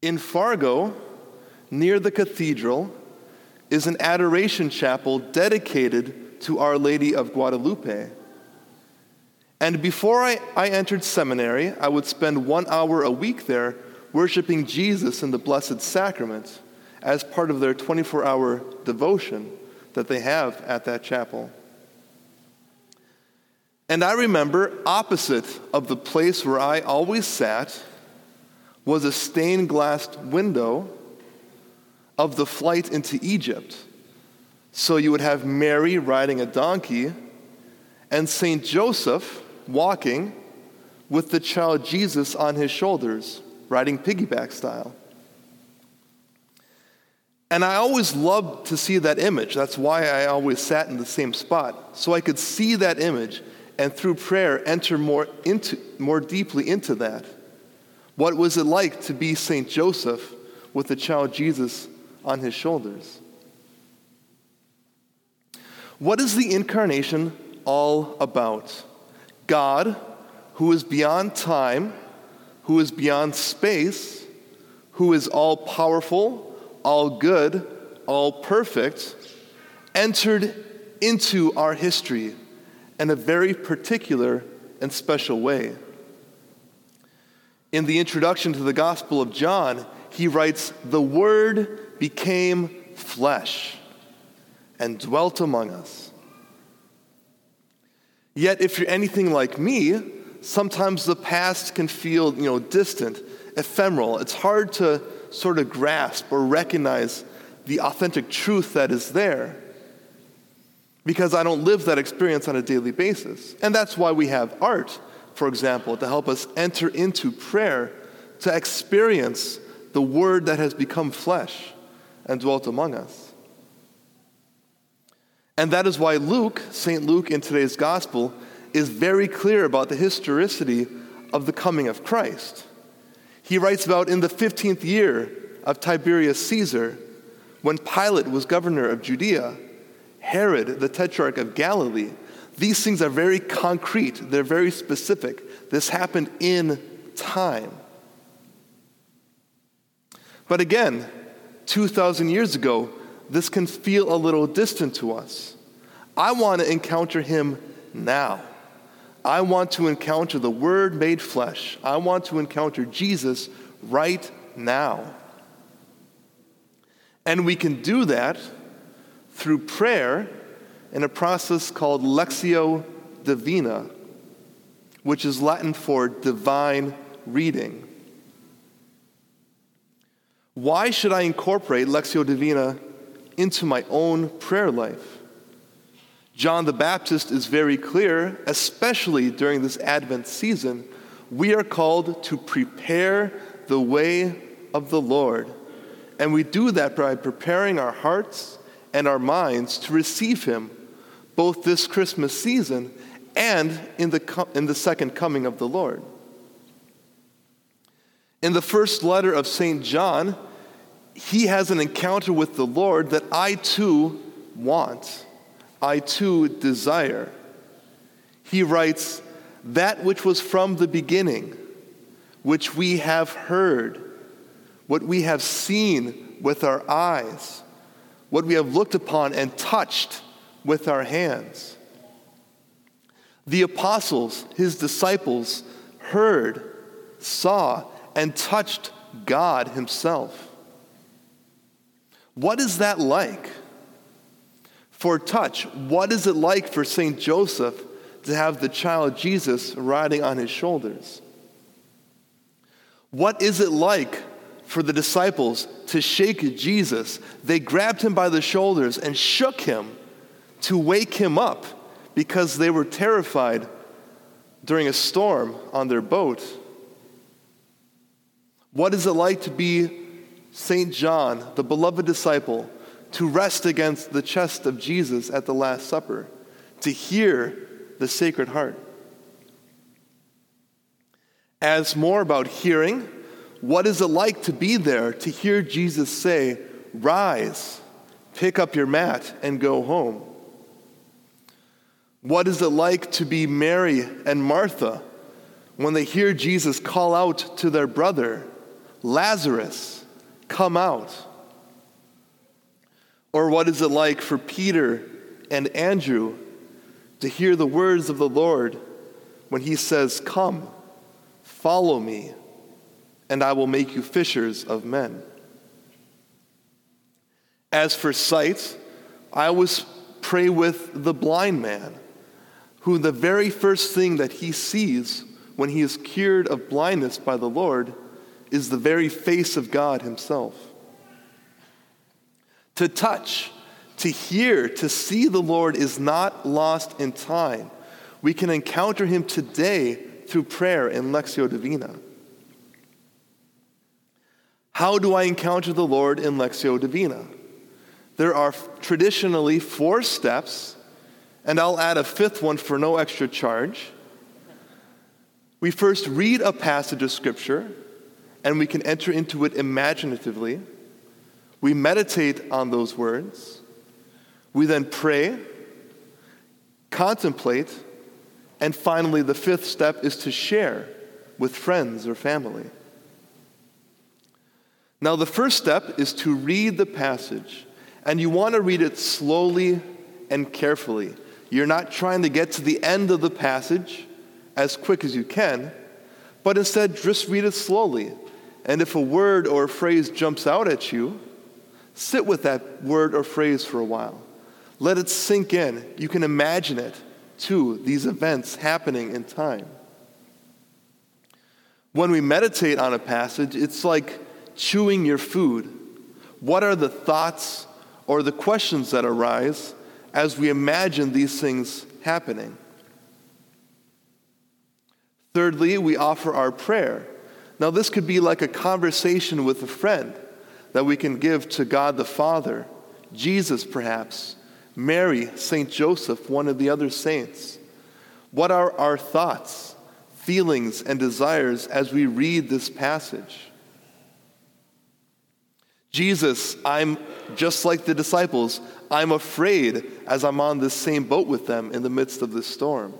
In Fargo, near the cathedral, is an adoration chapel dedicated to Our Lady of Guadalupe. And before I, I entered seminary, I would spend one hour a week there worshiping Jesus in the Blessed Sacrament as part of their 24 hour devotion that they have at that chapel. And I remember opposite of the place where I always sat was a stained glass window of the flight into Egypt. So you would have Mary riding a donkey and St. Joseph walking with the child Jesus on his shoulders, riding piggyback style. And I always loved to see that image. That's why I always sat in the same spot, so I could see that image and through prayer enter more, into, more deeply into that. What was it like to be St. Joseph with the child Jesus on his shoulders? What is the incarnation all about? God, who is beyond time, who is beyond space, who is all powerful, all good, all perfect, entered into our history in a very particular and special way. In the introduction to the Gospel of John, he writes, The Word became flesh and dwelt among us. Yet, if you're anything like me, sometimes the past can feel you know, distant, ephemeral. It's hard to sort of grasp or recognize the authentic truth that is there because I don't live that experience on a daily basis. And that's why we have art, for example, to help us enter into prayer, to experience the Word that has become flesh and dwelt among us. And that is why Luke, St. Luke in today's gospel, is very clear about the historicity of the coming of Christ. He writes about in the 15th year of Tiberius Caesar, when Pilate was governor of Judea, Herod, the tetrarch of Galilee. These things are very concrete, they're very specific. This happened in time. But again, 2,000 years ago, this can feel a little distant to us. I want to encounter him now. I want to encounter the Word made flesh. I want to encounter Jesus right now. And we can do that through prayer in a process called Lectio Divina, which is Latin for divine reading. Why should I incorporate Lectio Divina into my own prayer life? John the Baptist is very clear, especially during this Advent season. We are called to prepare the way of the Lord. And we do that by preparing our hearts and our minds to receive Him, both this Christmas season and in the, in the second coming of the Lord. In the first letter of St. John, he has an encounter with the Lord that I too want. I too desire. He writes, That which was from the beginning, which we have heard, what we have seen with our eyes, what we have looked upon and touched with our hands. The apostles, his disciples, heard, saw, and touched God himself. What is that like? For touch, what is it like for St. Joseph to have the child Jesus riding on his shoulders? What is it like for the disciples to shake Jesus? They grabbed him by the shoulders and shook him to wake him up because they were terrified during a storm on their boat. What is it like to be St. John, the beloved disciple? to rest against the chest of Jesus at the Last Supper, to hear the Sacred Heart. As more about hearing, what is it like to be there to hear Jesus say, Rise, pick up your mat, and go home? What is it like to be Mary and Martha when they hear Jesus call out to their brother, Lazarus, come out. Or what is it like for Peter and Andrew to hear the words of the Lord when he says, Come, follow me, and I will make you fishers of men? As for sight, I always pray with the blind man, who the very first thing that he sees when he is cured of blindness by the Lord is the very face of God Himself. To touch, to hear, to see the Lord is not lost in time. We can encounter Him today through prayer in Lectio Divina. How do I encounter the Lord in Lectio Divina? There are traditionally four steps, and I'll add a fifth one for no extra charge. We first read a passage of Scripture, and we can enter into it imaginatively. We meditate on those words. We then pray, contemplate, and finally, the fifth step is to share with friends or family. Now, the first step is to read the passage, and you want to read it slowly and carefully. You're not trying to get to the end of the passage as quick as you can, but instead just read it slowly. And if a word or a phrase jumps out at you, sit with that word or phrase for a while. Let it sink in. You can imagine it too, these events happening in time. When we meditate on a passage, it's like chewing your food. What are the thoughts or the questions that arise as we imagine these things happening? Thirdly, we offer our prayer. Now, this could be like a conversation with a friend that we can give to God the Father, Jesus, perhaps, Mary, St. Joseph, one of the other saints. What are our thoughts, feelings, and desires as we read this passage? Jesus, I'm just like the disciples. I'm afraid as I'm on this same boat with them in the midst of this storm.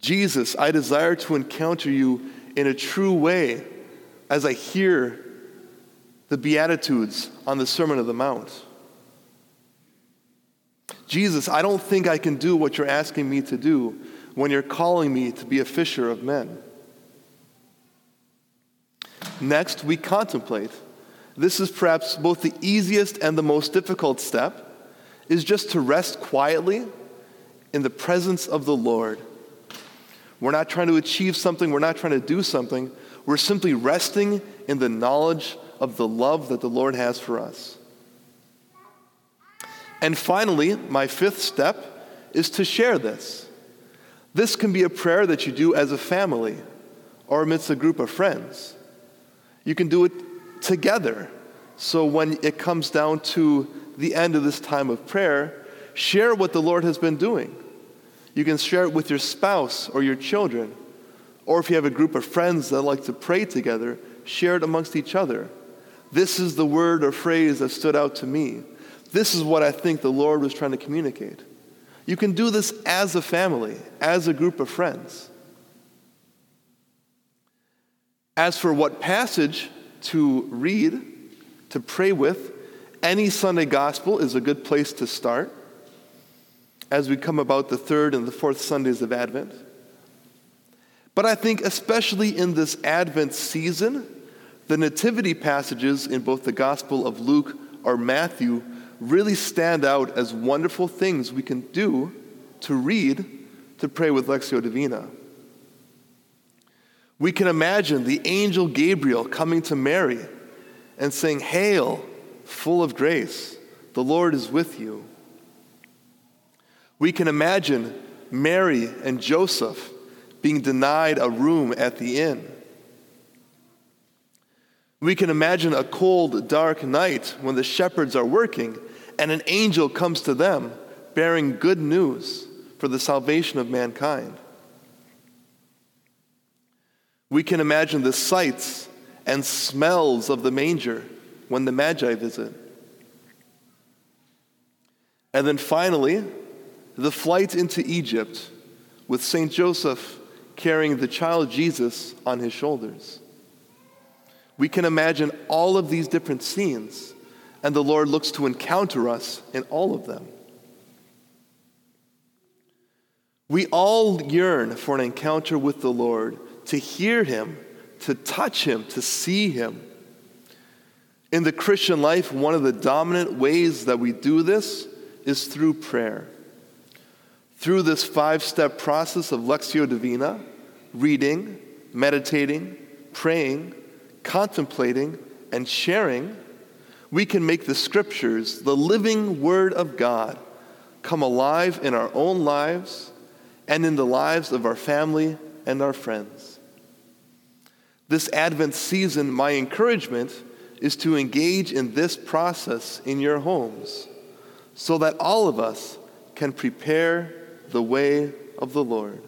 Jesus, I desire to encounter you in a true way as I hear the Beatitudes on the Sermon of the Mount. Jesus, I don't think I can do what you're asking me to do when you're calling me to be a fisher of men. Next, we contemplate. This is perhaps both the easiest and the most difficult step is just to rest quietly in the presence of the Lord we're not trying to achieve something, we're not trying to do something. We're simply resting in the knowledge of the love that the Lord has for us. And finally, my fifth step is to share this. This can be a prayer that you do as a family or amidst a group of friends. You can do it together. So when it comes down to the end of this time of prayer, share what the Lord has been doing. You can share it with your spouse or your children. Or if you have a group of friends that like to pray together, share it amongst each other. This is the word or phrase that stood out to me. This is what I think the Lord was trying to communicate. You can do this as a family, as a group of friends. As for what passage to read, to pray with, any Sunday gospel is a good place to start as we come about the third and the fourth Sundays of Advent. But I think, especially in this Advent season, the nativity passages in both the Gospel of Luke or Matthew really stand out as wonderful things we can do to read, to pray with Lectio Divina. We can imagine the angel Gabriel coming to Mary and saying, Hail, full of grace, the Lord is with you. We can imagine Mary and Joseph being denied a room at the inn. We can imagine a cold, dark night when the shepherds are working and an angel comes to them bearing good news for the salvation of mankind. We can imagine the sights and smells of the manger when the Magi visit. And then finally, the flight into Egypt with St. Joseph carrying the child Jesus on his shoulders. We can imagine all of these different scenes, and the Lord looks to encounter us in all of them. We all yearn for an encounter with the Lord, to hear Him, to touch Him, to see Him. In the Christian life, one of the dominant ways that we do this is through prayer. Through this five step process of Lectio Divina, reading, meditating, praying, contemplating, and sharing, we can make the scriptures, the living Word of God, come alive in our own lives and in the lives of our family and our friends. This Advent season, my encouragement is to engage in this process in your homes so that all of us can prepare the way of the Lord.